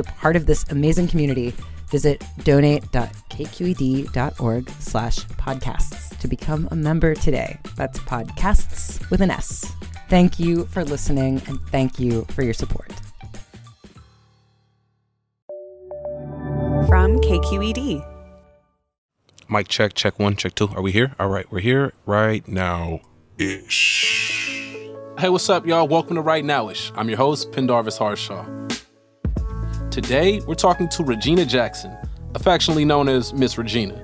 a part of this amazing community, visit donate.kqed.org slash podcasts to become a member today. That's podcasts with an S. Thank you for listening and thank you for your support. From KQED. Mic check, check one, check two. Are we here? All right, we're here right now ish. Hey, what's up, y'all? Welcome to Right Nowish. I'm your host, Pendarvis Harshaw. Today, we're talking to Regina Jackson, affectionately known as Miss Regina.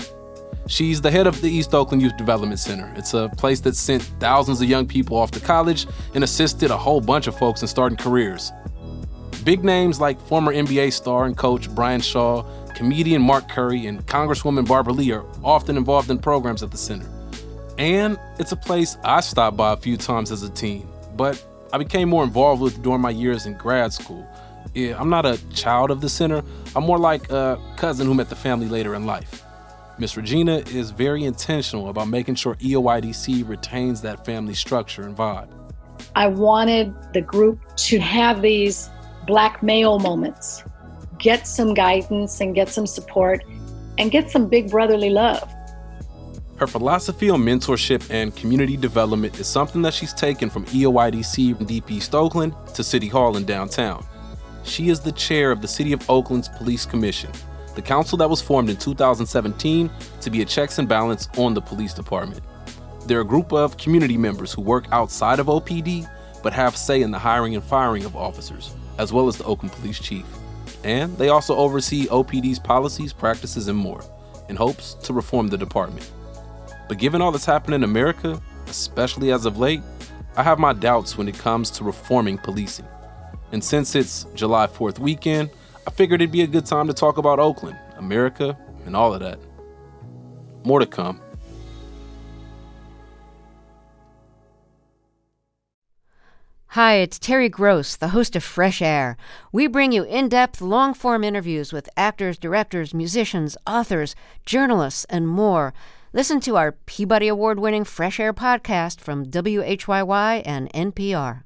She's the head of the East Oakland Youth Development Center. It's a place that sent thousands of young people off to college and assisted a whole bunch of folks in starting careers. Big names like former NBA star and coach Brian Shaw, comedian Mark Curry, and Congresswoman Barbara Lee are often involved in programs at the center. And it's a place I stopped by a few times as a teen, but I became more involved with during my years in grad school. Yeah, I'm not a child of the center, I'm more like a cousin who met the family later in life. Miss Regina is very intentional about making sure EOYDC retains that family structure and vibe. I wanted the group to have these black male moments get some guidance and get some support and get some big brotherly love. Her philosophy on mentorship and community development is something that she's taken from EOYDC and DP East Oakland to City Hall in downtown. She is the chair of the City of Oakland's Police Commission, the council that was formed in 2017 to be a checks and balance on the police department. They're a group of community members who work outside of OPD but have say in the hiring and firing of officers, as well as the Oakland Police Chief and they also oversee OPD's policies, practices, and more in hopes to reform the department. But given all that's happened in America, especially as of late, I have my doubts when it comes to reforming policing. And since it's July 4th weekend, I figured it'd be a good time to talk about Oakland, America, and all of that. More to come. Hi, it's Terry Gross, the host of Fresh Air. We bring you in depth, long form interviews with actors, directors, musicians, authors, journalists, and more. Listen to our Peabody Award winning Fresh Air podcast from WHYY and NPR.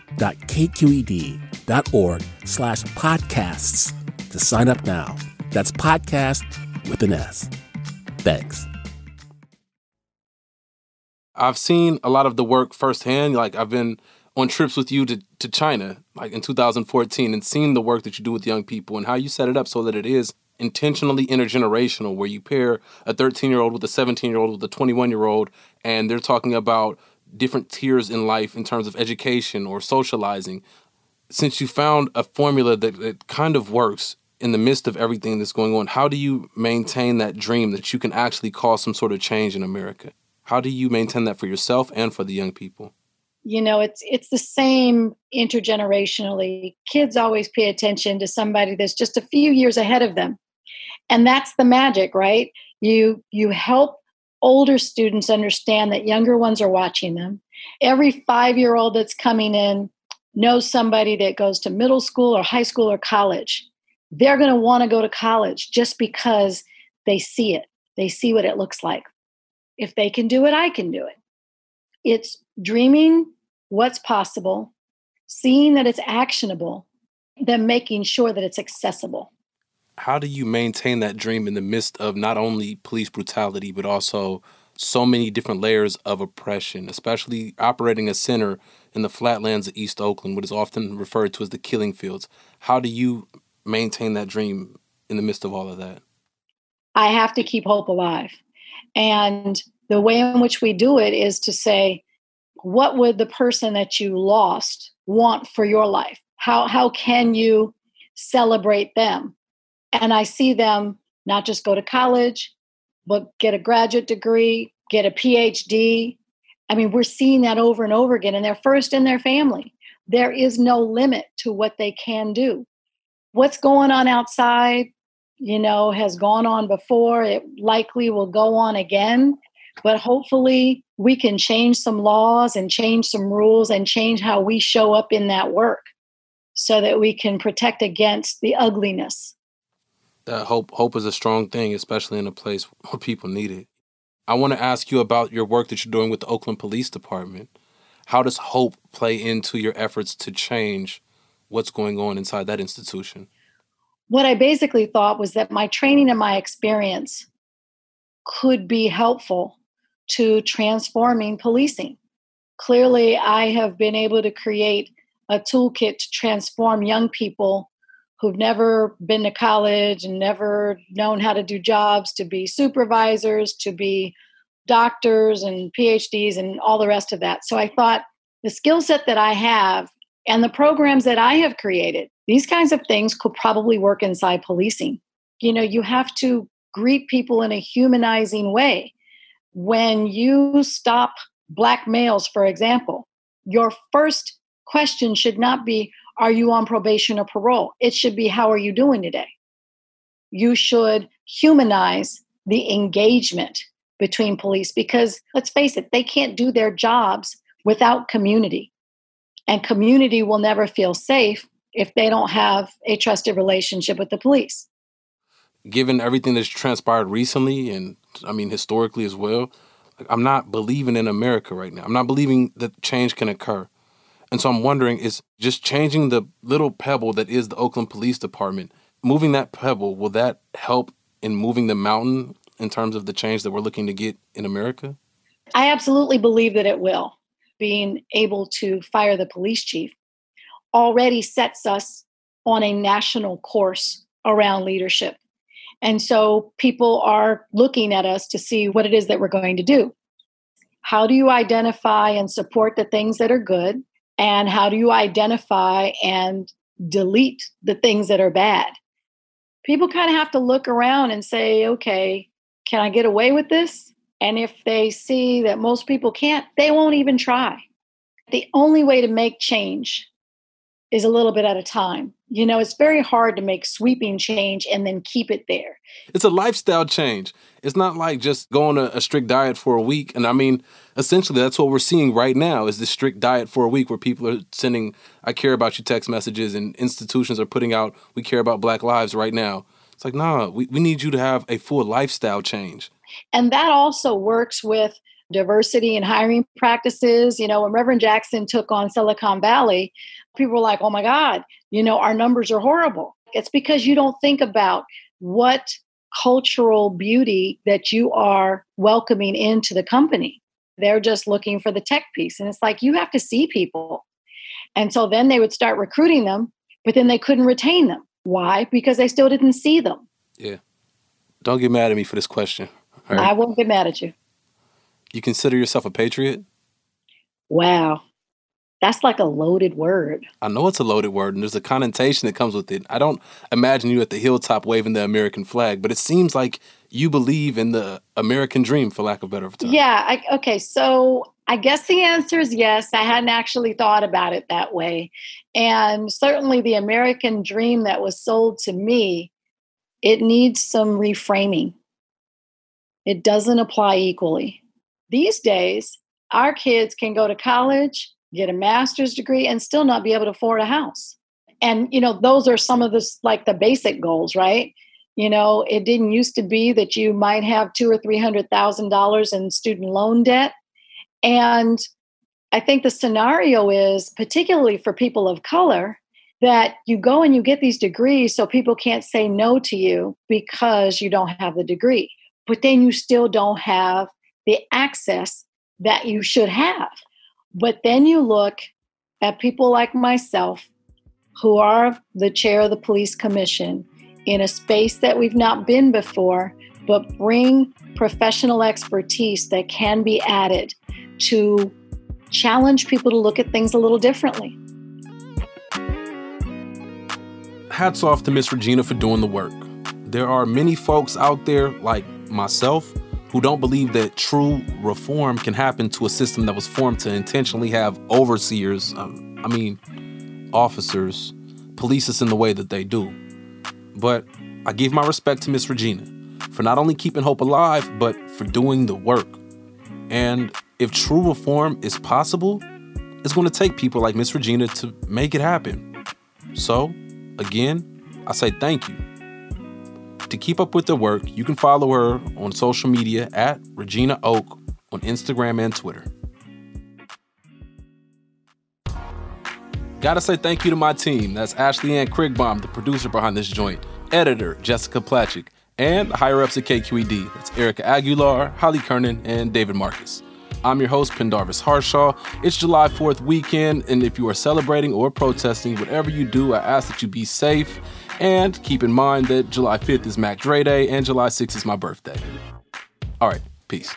donate.kqed.org slash podcasts to sign up now. That's podcast with an S. Thanks. I've seen a lot of the work firsthand. Like I've been on trips with you to, to China, like in 2014, and seeing the work that you do with young people and how you set it up so that it is intentionally intergenerational, where you pair a 13 year old with a 17 year old with a 21 year old, and they're talking about different tiers in life in terms of education or socializing. Since you found a formula that, that kind of works in the midst of everything that's going on, how do you maintain that dream that you can actually cause some sort of change in America? How do you maintain that for yourself and for the young people? you know it's it's the same intergenerationally kids always pay attention to somebody that's just a few years ahead of them and that's the magic right you you help older students understand that younger ones are watching them Every five year old that's coming in knows somebody that goes to middle school or high school or college. They're going to want to go to college just because they see it, they see what it looks like. If they can do it, I can do it. It's dreaming what's possible, seeing that it's actionable, then making sure that it's accessible. How do you maintain that dream in the midst of not only police brutality, but also so many different layers of oppression, especially operating a center in the flatlands of East Oakland, what is often referred to as the killing fields? How do you maintain that dream in the midst of all of that? I have to keep hope alive. And the way in which we do it is to say, what would the person that you lost want for your life? How, how can you celebrate them? And I see them not just go to college, but get a graduate degree, get a PhD. I mean, we're seeing that over and over again, and they're first in their family. There is no limit to what they can do. What's going on outside, you know, has gone on before. It likely will go on again. But hopefully, we can change some laws and change some rules and change how we show up in that work so that we can protect against the ugliness. That hope hope is a strong thing, especially in a place where people need it. I want to ask you about your work that you're doing with the Oakland Police Department. How does hope play into your efforts to change what's going on inside that institution? What I basically thought was that my training and my experience could be helpful to transforming policing. Clearly, I have been able to create a toolkit to transform young people who've never been to college and never known how to do jobs to be supervisors, to be doctors and PhDs and all the rest of that. So I thought the skill set that I have and the programs that I have created, these kinds of things could probably work inside policing. You know, you have to greet people in a humanizing way when you stop black males, for example, your first question should not be, Are you on probation or parole? It should be, How are you doing today? You should humanize the engagement between police because let's face it, they can't do their jobs without community. And community will never feel safe if they don't have a trusted relationship with the police. Given everything that's transpired recently and I mean, historically as well. I'm not believing in America right now. I'm not believing that change can occur. And so I'm wondering is just changing the little pebble that is the Oakland Police Department, moving that pebble, will that help in moving the mountain in terms of the change that we're looking to get in America? I absolutely believe that it will. Being able to fire the police chief already sets us on a national course around leadership. And so people are looking at us to see what it is that we're going to do. How do you identify and support the things that are good? And how do you identify and delete the things that are bad? People kind of have to look around and say, okay, can I get away with this? And if they see that most people can't, they won't even try. The only way to make change is a little bit at a time. You know, it's very hard to make sweeping change and then keep it there. It's a lifestyle change. It's not like just going a, a strict diet for a week. And I mean, essentially, that's what we're seeing right now is this strict diet for a week where people are sending, I care about you text messages and institutions are putting out, we care about black lives right now. It's like, nah, we, we need you to have a full lifestyle change. And that also works with diversity and hiring practices. You know, when Reverend Jackson took on Silicon Valley, people were like, oh my God, you know, our numbers are horrible. It's because you don't think about what cultural beauty that you are welcoming into the company. They're just looking for the tech piece. And it's like, you have to see people. And so then they would start recruiting them, but then they couldn't retain them. Why? Because they still didn't see them. Yeah. Don't get mad at me for this question. Right? I won't get mad at you. You consider yourself a patriot? Wow. That's like a loaded word. I know it's a loaded word, and there's a connotation that comes with it. I don't imagine you at the hilltop waving the American flag, but it seems like you believe in the American dream, for lack of better term. Yeah. I, okay. So I guess the answer is yes. I hadn't actually thought about it that way, and certainly the American dream that was sold to me, it needs some reframing. It doesn't apply equally these days our kids can go to college, get a master's degree, and still not be able to afford a house. And, you know, those are some of the like the basic goals, right? You know, it didn't used to be that you might have two or three hundred thousand dollars in student loan debt. And I think the scenario is, particularly for people of color, that you go and you get these degrees so people can't say no to you because you don't have the degree. But then you still don't have the access that you should have. But then you look at people like myself who are the chair of the police commission in a space that we've not been before, but bring professional expertise that can be added to challenge people to look at things a little differently. Hats off to Miss Regina for doing the work. There are many folks out there like myself who don't believe that true reform can happen to a system that was formed to intentionally have overseers, um, I mean, officers, police us in the way that they do. But I give my respect to Miss Regina for not only keeping hope alive, but for doing the work. And if true reform is possible, it's going to take people like Miss Regina to make it happen. So, again, I say thank you. To keep up with the work, you can follow her on social media at Regina Oak on Instagram and Twitter. Gotta say thank you to my team. That's Ashley Ann Krigbaum, the producer behind this joint, editor Jessica Placzek, and the higher ups at KQED. That's Erika Aguilar, Holly Kernan, and David Marcus. I'm your host, Pendarvis Harshaw. It's July 4th weekend, and if you are celebrating or protesting, whatever you do, I ask that you be safe and keep in mind that July 5th is Mac Dre Day and July 6th is my birthday. All right, peace.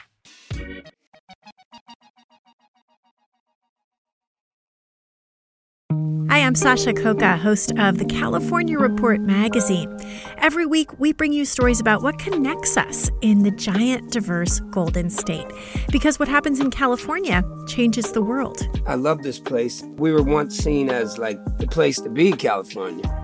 Hi, I'm Sasha Khokha, host of the California Report magazine. Every week, we bring you stories about what connects us in the giant, diverse Golden State. Because what happens in California changes the world. I love this place. We were once seen as like the place to be, California